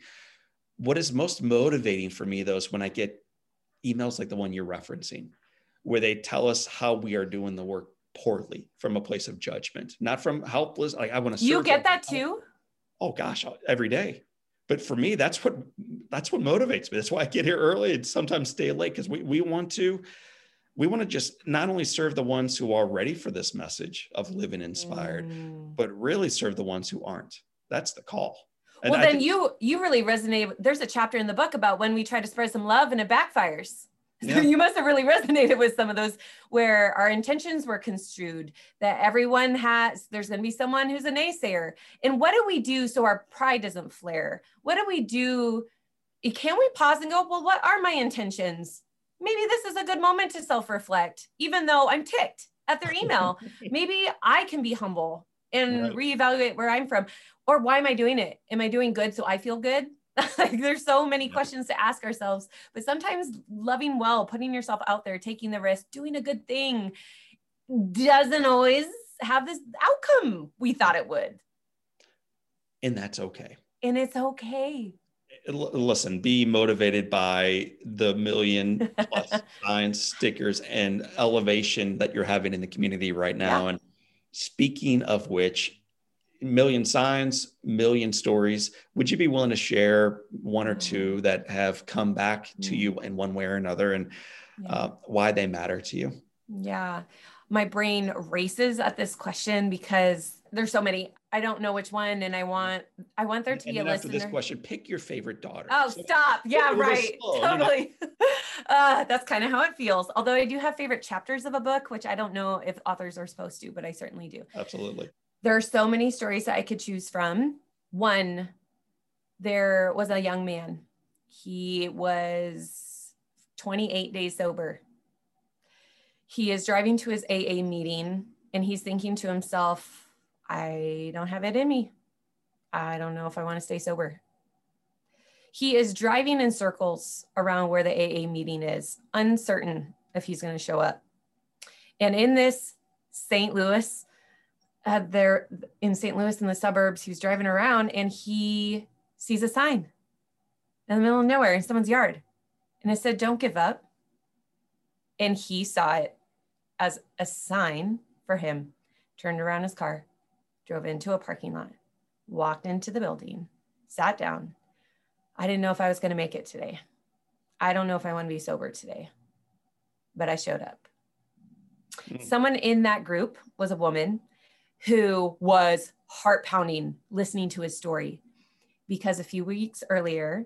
what is most motivating for me though is when i get emails like the one you're referencing, where they tell us how we are doing the work poorly from a place of judgment, not from helpless. Like I want to. You get that too. Oh gosh, every day. But for me, that's what that's what motivates me. That's why I get here early and sometimes stay late because we we want to we want to just not only serve the ones who are ready for this message of living inspired, mm. but really serve the ones who aren't. That's the call. And well, I then you you really resonate. There's a chapter in the book about when we try to spread some love and it backfires. Yeah. you must have really resonated with some of those where our intentions were construed that everyone has there's going to be someone who's a naysayer and what do we do so our pride doesn't flare what do we do eh, can we pause and go well what are my intentions maybe this is a good moment to self-reflect even though i'm ticked at their email maybe i can be humble and right. reevaluate where i'm from or why am I doing it? Am I doing good so I feel good? like there's so many questions to ask ourselves, but sometimes loving well, putting yourself out there, taking the risk, doing a good thing doesn't always have this outcome we thought it would. And that's okay. And it's okay. Eh, listen, be motivated by the million plus signs, stickers, and elevation that you're having in the community right now. Yeah. And speaking of which, million signs, million stories. Would you be willing to share one or two that have come back to you in one way or another and uh, why they matter to you? Yeah. My brain races at this question because there's so many. I don't know which one, and I want I want there to and be a list. After this question, pick your favorite daughter. Oh, so, stop! Yeah, right. Slow, totally. You know? uh, that's kind of how it feels. Although I do have favorite chapters of a book, which I don't know if authors are supposed to, but I certainly do. Absolutely there are so many stories that I could choose from. One, there was a young man. He was 28 days sober. He is driving to his AA meeting and he's thinking to himself, I don't have it in me. I don't know if I want to stay sober. He is driving in circles around where the AA meeting is, uncertain if he's going to show up. And in this St. Louis, uh, there in St. Louis in the suburbs. He was driving around and he sees a sign in the middle of nowhere in someone's yard. And it said, Don't give up. And he saw it as a sign for him, turned around his car, drove into a parking lot, walked into the building, sat down. I didn't know if I was going to make it today. I don't know if I want to be sober today, but I showed up. Mm. Someone in that group was a woman who was heart pounding listening to his story because a few weeks earlier,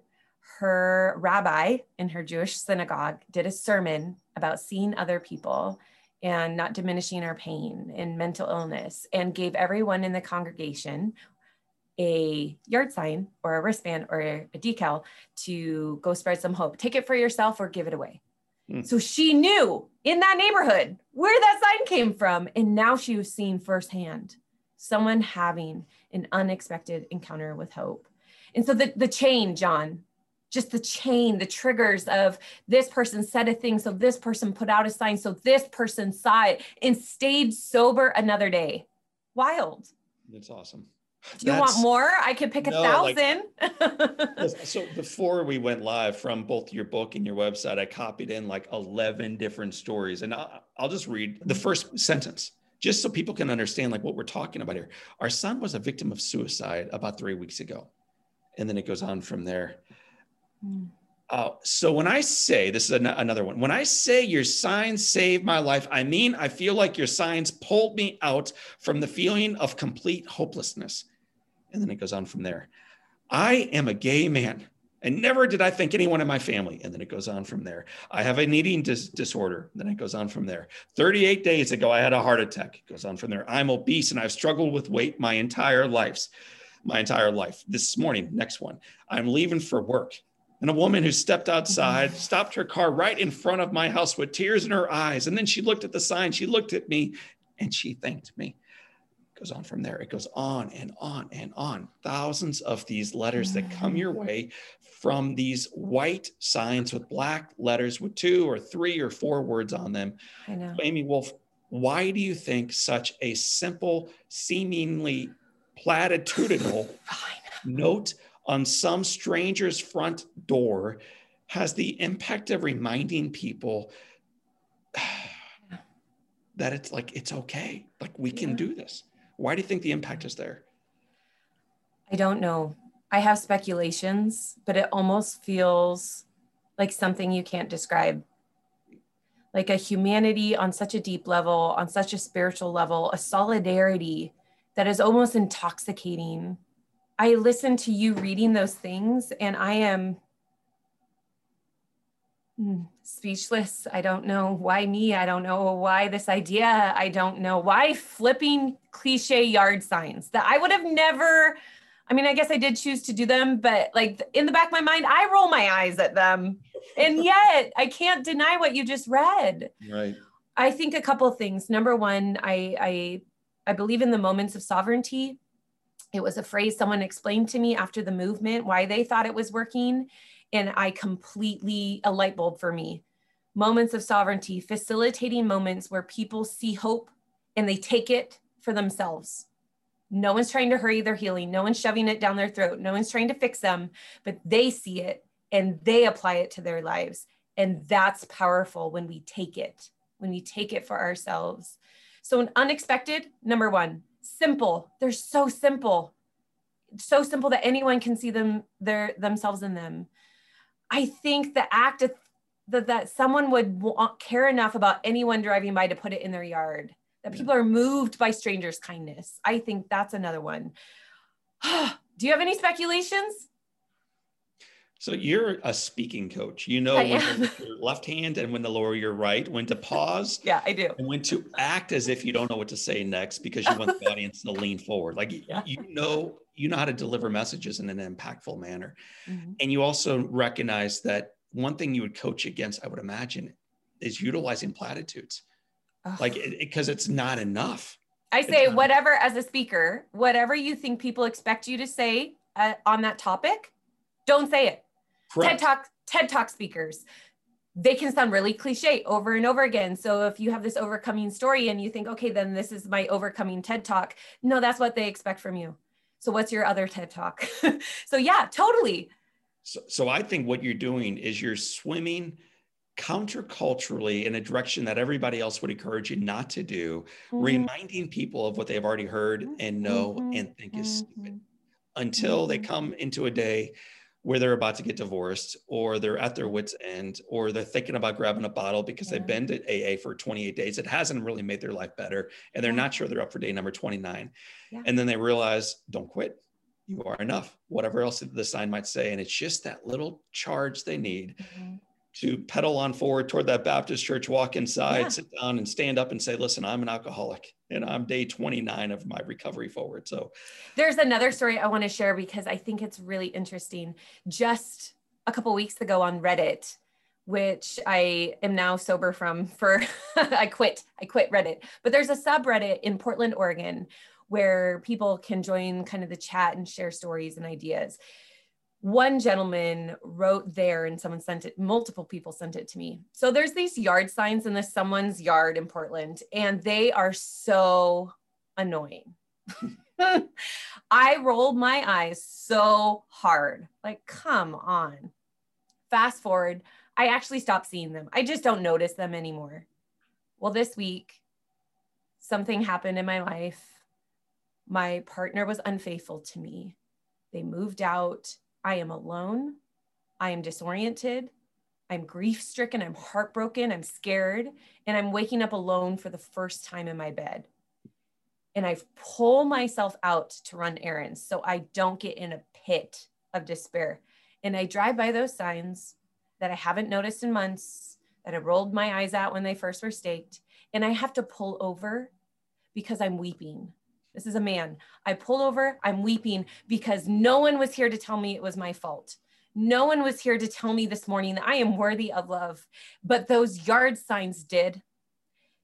her rabbi in her Jewish synagogue did a sermon about seeing other people and not diminishing our pain and mental illness and gave everyone in the congregation a yard sign or a wristband or a, decal to go spread some hope. Take it for yourself or give it away. Mm. So she knew in that neighborhood where that sign came from. And now she was seeing firsthand someone having an unexpected encounter with hope. And so the, the chain, John, just the chain, the triggers of this person said a thing, so this person put out a sign, so this person saw it and stayed sober another day. Wild. That's awesome. Do you want more? I could pick no, a thousand. Like, so before we went live from both your book and your website, I copied in like 11 different stories. And I'll, I'll just read the first sentence just so people can understand like what we're talking about here. Our son was a victim of suicide about three weeks ago. And then it goes on from there. Mm. Uh, so when I say this is an- another one, when I say your signs saved my life, I mean I feel like your signs pulled me out from the feeling of complete hopelessness. And then it goes on from there. I am a gay man. And never did I think anyone in my family. And then it goes on from there. I have an eating dis- disorder. Then it goes on from there. 38 days ago, I had a heart attack. It goes on from there. I'm obese and I've struggled with weight my entire life. My entire life. This morning, next one, I'm leaving for work. And a woman who stepped outside stopped her car right in front of my house with tears in her eyes. And then she looked at the sign, she looked at me, and she thanked me It goes on from there. It goes on and on and on. Thousands of these letters that come your way from these white signs with black letters with two or three or four words on them. I know. Amy Wolff, why do you think such a simple, seemingly platitudinal note on some stranger's front door has the impact of reminding people that it's like it's okay. Like we can yeah. do this. Why do you think the impact is there? I don't know. I have speculations but it almost feels like something you can't describe. Like a humanity on such a deep level on such a spiritual level a solidarity that is almost intoxicating i listen to you reading those things and i am Hmm, speechless. I don't know why me. I don't know why this idea. I don't know why flipping cliche yard signs that I would have never. I mean, I guess I did choose to do them, but like in the back of my mind, I roll my eyes at them. And yet I can't deny what you just read. Right. I think a couple things. Number one, I I I believe in the moments of sovereignty. It was a phrase someone explained to me after the movement why they thought it was working and I completely, a light bulb for me. Moments of sovereignty, facilitating moments where people see hope and they take it for themselves. No one's trying to hurry their healing. No one's shoving it down their throat. No one's trying to fix them, but they see it and they apply it to their lives. And that's powerful when we take it, when we take it for ourselves. So, an unexpected, number one, simple. They're so simple, so simple that anyone can see them, their themselves in them. I think the act of that, that someone would want, care enough about anyone driving by to put it in their yard, that people are moved by strangers' kindness. I think that's another one. Do you have any speculations? So you're a speaking coach. You know I when am. your left hand and when to lower your right, when to pause. yeah, I do. And when to act as if you don't know what to say next because you want the audience to lean forward. Like yeah. you know, you know how to deliver messages in an impactful manner. Mm-hmm. And you also recognize that one thing you would coach against, I would imagine, is utilizing platitudes. Oh. Like because it, it's not enough. I say whatever as a speaker, whatever you think people expect you to say uh, on that topic, don't say it Correct. TED Talk, TED Talk speakers, they can sound really cliche over and over again. So if you have this overcoming story and you think, okay, then this is my overcoming TED Talk, no, that's what they expect from you. So what's your other TED Talk? so yeah, totally. So, so I think what you're doing is you're swimming counterculturally in a direction that everybody else would encourage you not to do, mm-hmm. reminding people of what they've already heard and know mm-hmm. and think is stupid mm-hmm. until they mm-hmm. come into a day where they're about to get divorced or they're at their wits end or they're thinking about grabbing a bottle because yeah. they've been to AA for 28 days. It hasn't really made their life better and they're yeah. not sure they're up for day number 29. Yeah. And then they realize, don't quit. You are enough. Whatever else the sign might say. And it's just that little charge they need mm-hmm to pedal on forward toward that Baptist church, walk inside, yeah. sit down, and stand up and say, "Listen, I'm an alcoholic, and I'm day 29 of my recovery forward." So, there's another story I want to share because I think it's really interesting. Just a couple weeks ago on Reddit, which I am now sober from, for I quit. I quit Reddit, but there's a subreddit in Portland, Oregon, where people can join kind of the chat and share stories and ideas one gentleman wrote there and someone sent it multiple people sent it to me. So there's these yard signs in this someone's yard in portland and they are so annoying. I rolled my eyes so hard. Like come on. Fast forward i actually stopped seeing them. I just don't notice them anymore. Well this week something happened in my life. My partner was unfaithful to me. They moved out I am alone. I am disoriented. I'm grief stricken. I'm heartbroken. I'm scared. And I'm waking up alone for the first time in my bed. And I pull myself out to run errands so I don't get in a pit of despair. And I drive by those signs that I haven't noticed in months, that I rolled my eyes at when they first were staked. And I have to pull over because I'm weeping. This is a man. I pulled over, I'm weeping because no one was here to tell me it was my fault. No one was here to tell me this morning that I am worthy of love, but those yard signs did.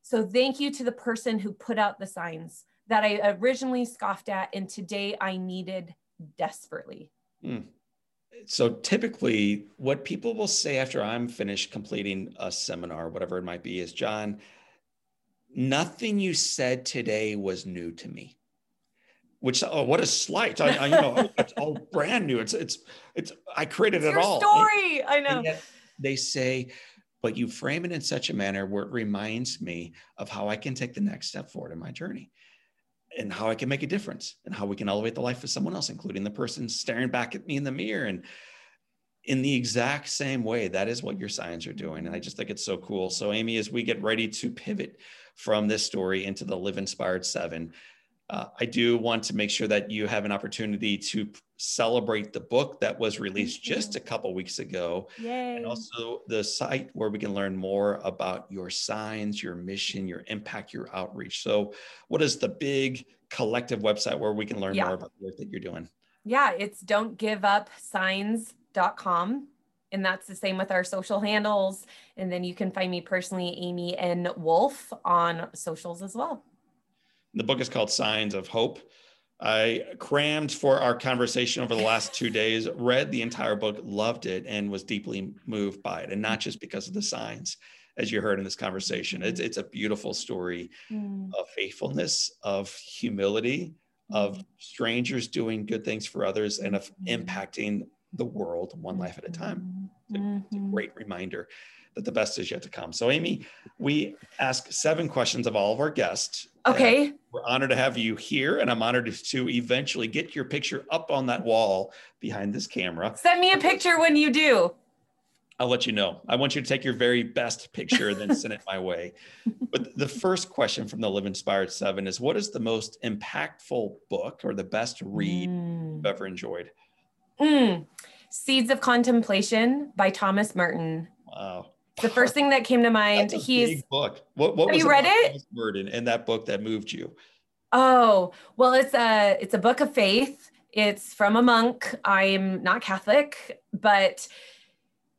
So thank you to the person who put out the signs that I originally scoffed at and today I needed desperately. Mm. So typically, what people will say after I'm finished completing a seminar, whatever it might be, is John, nothing you said today was new to me which oh what a slight. I, I you know oh, it's all brand new. It's it's it's i created It's it your all. story. I know. they say but you frame it in such a manner where it reminds me of how i can take the next step forward in my journey and how i can make a difference and how we can elevate the life of someone else including the person staring back at me in the mirror. And in the exact same way that is what your signs are doing. And i just think it's so cool. So amy as we get ready to pivot from this story into the live inspired seven uh, I do want to make sure that you have an opportunity to celebrate the book that was released just a couple weeks ago, Yay. and also the site where we can learn more about your signs, your mission, your impact, your outreach. So, what is the big collective website where we can learn Yeah. more about the work that you're doing? yeah, it's don't give up signs.com. And that's the same with our social handles. And then you can find me personally, Amy N. Wolff, on socials as well. The book is called Signs of Hope. I crammed for our conversation over the last two days, read the entire book, loved it, and was deeply moved by it. And not just because of the signs, as you heard in this conversation. It's, it's a beautiful story mm. of faithfulness, of humility, of mm. strangers doing good things for others, and of mm. impacting the world one life at a time. It's a- it's a Mhm. great reminder that the best is yet to come. So, Amy, we ask seven questions of all of our guests. Okay. we're honored to have you here, and I'm honored to eventually get your picture up on that wall behind this camera. Send me a picture when you do. I'll let you know. I want you to take your very best picture and then send it my way. But the first question from the Live Inspired Seven is What is the most impactful book or the best read Mm. you've ever enjoyed? Mm. Seeds of Contemplation by Thomas Merton. Wow. The first thing that came to mind, he's book. What, what Have was you read it? Thomas Merton in that book that moved you? Oh, well, it's a it's a book of faith. It's from a monk. I'm not Catholic, but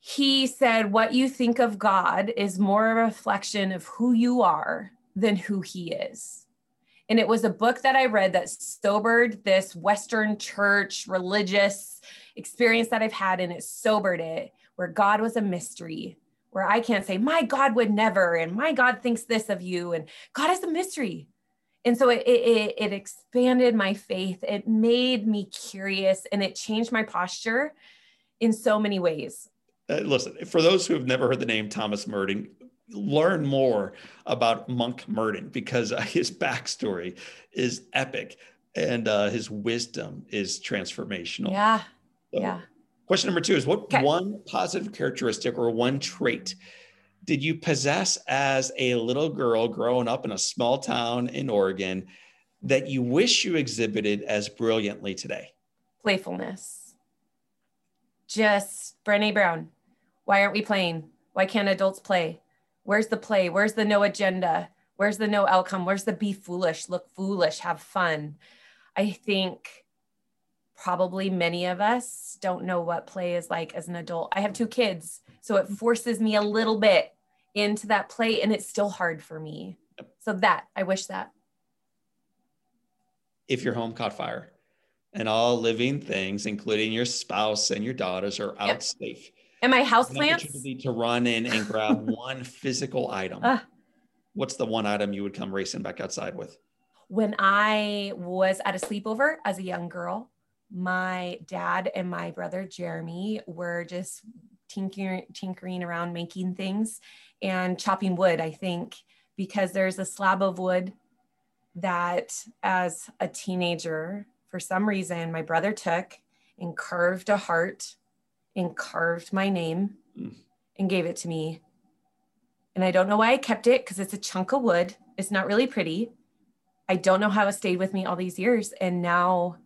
he said what you think of God is more a reflection of who you are than who he is. And it was a book that I read that sobered this Western church religious experience that I've had, and it sobered it, where God was a mystery, where I can't say, My God would never, and my God thinks this of you, and God is a mystery. And so it, it it expanded my faith. It made me curious and it changed my posture in so many ways. Uh, listen, for those who have never heard the name Thomas Merton, learn more about Monk Merton because uh, his backstory is epic and uh, his wisdom is transformational. yeah yeah. Question number two is what Okay. one positive characteristic or one trait did you possess as a little girl growing up in a small town in Oregon that you wish you exhibited as brilliantly today? playfulness. Just Brené Brown. Why aren't we playing? Why can't adults play? Where's the play? Where's the no agenda? Where's the no outcome? Where's the be foolish look foolish have fun? I think probably many of us don't know what play is like as an adult i have two kids so it forces me a little bit into that play and it's still hard for me so that i wish that if your home caught fire and all living things, including your spouse and your daughters, are out Yep. safe. and my An houseplants to run in and grab one physical item. Ah. What's the one item you would come racing back outside with? when I was at a sleepover as a young girl, my dad and my brother Jeremy were just tinkering, tinkering around making things and chopping wood, I think, because there's a slab of wood that as a teenager, for some reason, my brother took and carved a heart and carved my name Mm. and gave it to me. And I don't know why I kept it because it's a chunk of wood. It's not really pretty. I don't know how it stayed with me all these years. And now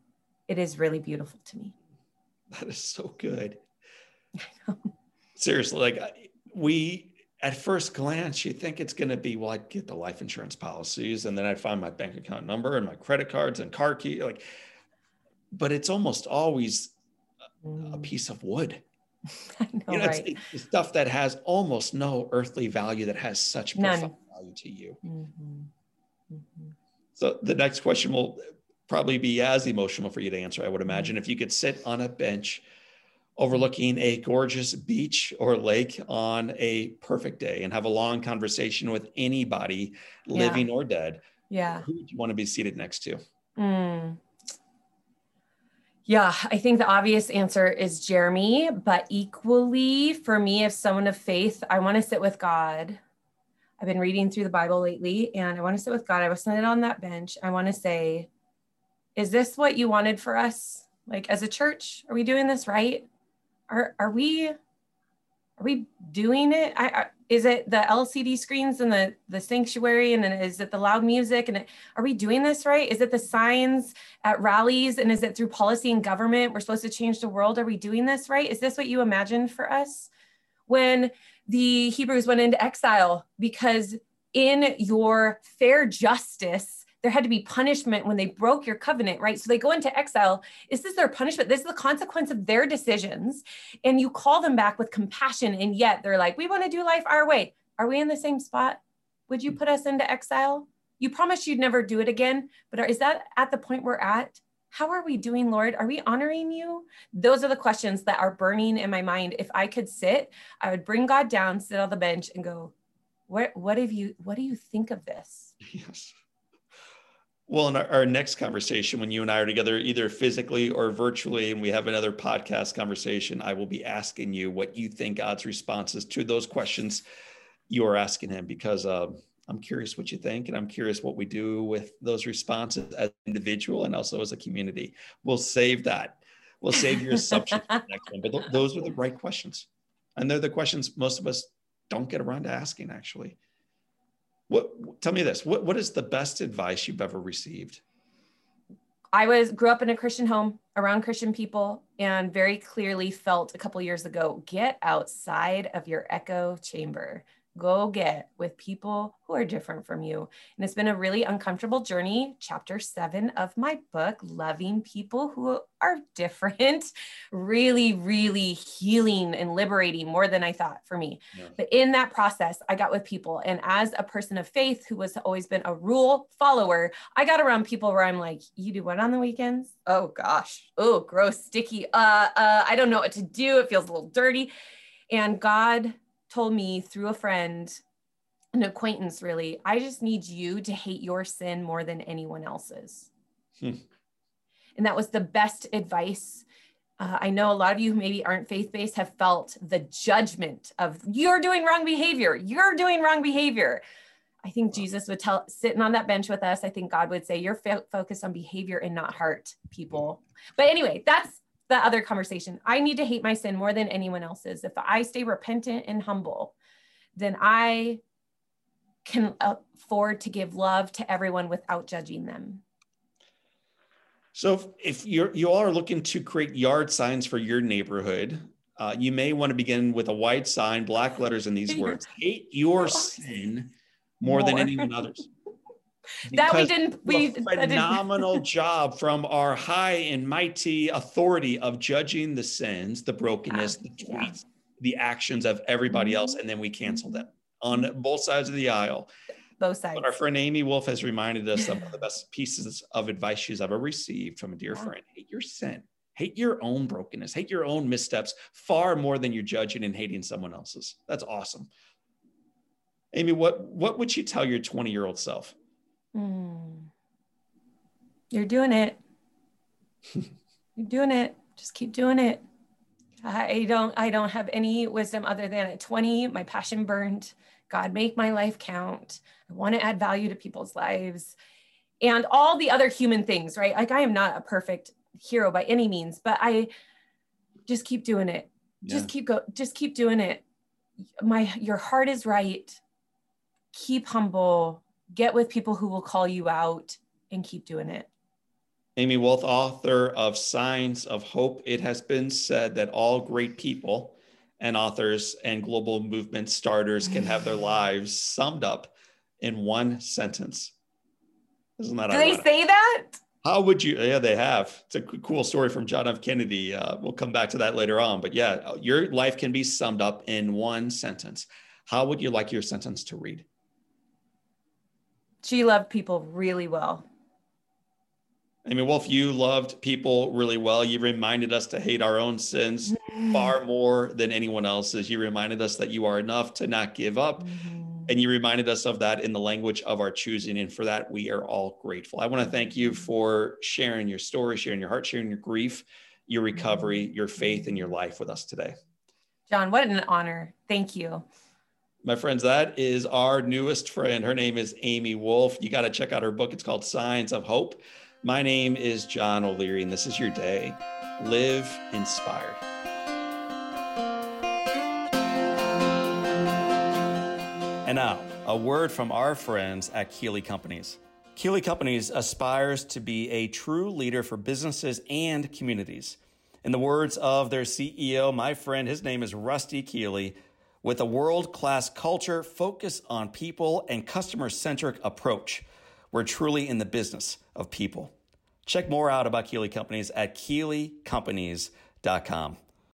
it is really beautiful to me. That is so good. Seriously, like we at first glance, you think it's going to be, well, I'd get the life insurance policies and then I'd find my bank account number and my credit cards and car key. Like, but it's almost always a Mm, piece of wood. I know, you know, it's, right? it's the stuff that has almost no earthly value that has such None. profound value to you. Mhm. Mhm. So the next question will probably be as emotional for you to answer, I would imagine. If you could sit on a bench overlooking a gorgeous beach or lake on a perfect day and have a long conversation with anybody, Yeah. living or dead, Yeah. who would you want to be seated next to? Mm. Yeah, I think the obvious answer is Jeremy, but equally for me, if someone of faith, I want to sit with God. I've been reading through the Bible lately and I want to sit with God. I was sitting on that bench. I want to say, is this what you wanted for us? Like as a church, are we doing this right? Are are we are we doing it? I, is it the LCD screens and the the sanctuary, and then is it the loud music? And are we doing this right? Is it the signs at rallies, and is it through policy and government? We're supposed to change the world. Are we doing this right? Is this what you imagined for us when the Hebrews went into exile? Because in your fair justice there had to be punishment when they broke your covenant, right? So they go into exile. Is this their punishment? This is the consequence of their decisions. And you call them back with compassion. And yet they're like, we want to do life our way. Are we in the same spot? Would you put us into exile? You promised you'd never do it again. But are, is that at the point we're at? How are we doing, Lord? Are we honoring you? Those are the questions that are burning in my mind. If I could sit, I would bring God down, sit on the bench, and go, what, what have you, what do you think of this? Yes. Well, in our, our, next conversation, when you and I are together, either physically or virtually, and we have another podcast conversation, I will be asking you what you think God's responses to those questions you are asking Him, because uh, I'm curious what you think, and I'm curious what we do with those responses as an individual and also as a community. We'll save that. We'll save your assumptions for the next one. But th- those are the right questions, and they're the questions most of us don't get around to asking, actually. What tell me this? What what is the best advice you've ever received? I was grew up in a Christian home around Christian people and very clearly felt a couple years ago get outside of your echo chamber go get with people who are different from you. And it's been a really uncomfortable journey. Chapter seven of my book, Loving People Who Are Different, really, really healing and liberating more than I thought for me. Yeah. But in that process, I got with people. And as a person of faith who has always been a rule follower, I got around people where I'm like, you do what on the weekends? Oh gosh. Oh, gross, sticky. Uh, uh, I don't know what to do. It feels a little dirty. And God told me through a friend, an acquaintance really, I just need you to hate your sin more than anyone else's. Hmm. And that was the best advice. Uh, I know a lot of you who maybe aren't faith based have felt the judgment of you're doing wrong behavior. You're doing wrong behavior. I think Jesus would tell sitting on that bench with us. I think God would say, You're fo- focused on behavior and not heart, people. But anyway, that's the other conversation. I need to hate my sin more than anyone else's. If I stay repentant and humble, then I can afford to give love to everyone without judging them. So if, if you're you all are looking to create yard signs for your neighborhood, uh, you may want to begin with a white sign, black letters, in these words: "Hate your sin more, more. than anyone others." That we didn't we phenomenal didn't. job from our high and mighty authority of judging the sins the brokenness yeah. the tweets yeah. the actions of everybody else mm-hmm. and then we cancel them on both sides of the aisle both sides but our friend amy wolff has reminded us of the best pieces of advice she's ever received from a dear yeah. friend hate your sin hate your own brokenness hate your own missteps far more than you're judging and hating someone else's that's awesome amy what what would you tell your 20 year old self Mm. You're doing it. You're doing it. Just keep doing it. I don't I don't have any wisdom other than at 20 my passion burned. God make my life count. I want to add value to people's lives and all the other human things, right? Like I am not a perfect hero by any means, but I just keep doing it. Yeah. Just keep go just keep doing it. My your heart is right. Keep humble get with people who will call you out and keep doing it. Amy Wolff, author of Signs of Hope. It has been said that all great people and authors and global movement starters can have their lives summed up in one sentence. Isn't that Do ironic? they say that? How would you? Yeah, they have. It's a cool story from John F. Kennedy. Uh, we'll come back to that later on. But yeah, your life can be summed up in one sentence. How would you like your sentence to read? She loved people really well. I mean, Wolff, you loved people really well. You reminded us to hate our own sins mm-hmm. far more than anyone else's. You reminded us that you are enough to not give up. Mm-hmm. And you reminded us of that in the language of our choosing. And for that, we are all grateful. I want to thank you for sharing your story, sharing your heart, sharing your grief, your recovery, your faith, and your life with us today. John, what an honor. Thank you. My friends, that is our newest friend. Her name is Amy Wolff. You got to check out her book. It's called Signs of Hope. My name is John O'Leary, and this is your day. Live inspired. And now, a word from our friends at Keeley Companies. Keeley Companies aspires to be a true leader for businesses and communities. In the words of their CEO, my friend, his name is Rusty Keeley, with a world class culture focused on people and customer centric approach. We're truly in the business of people. Check more out about Keeley Companies at keeleycompanies.com.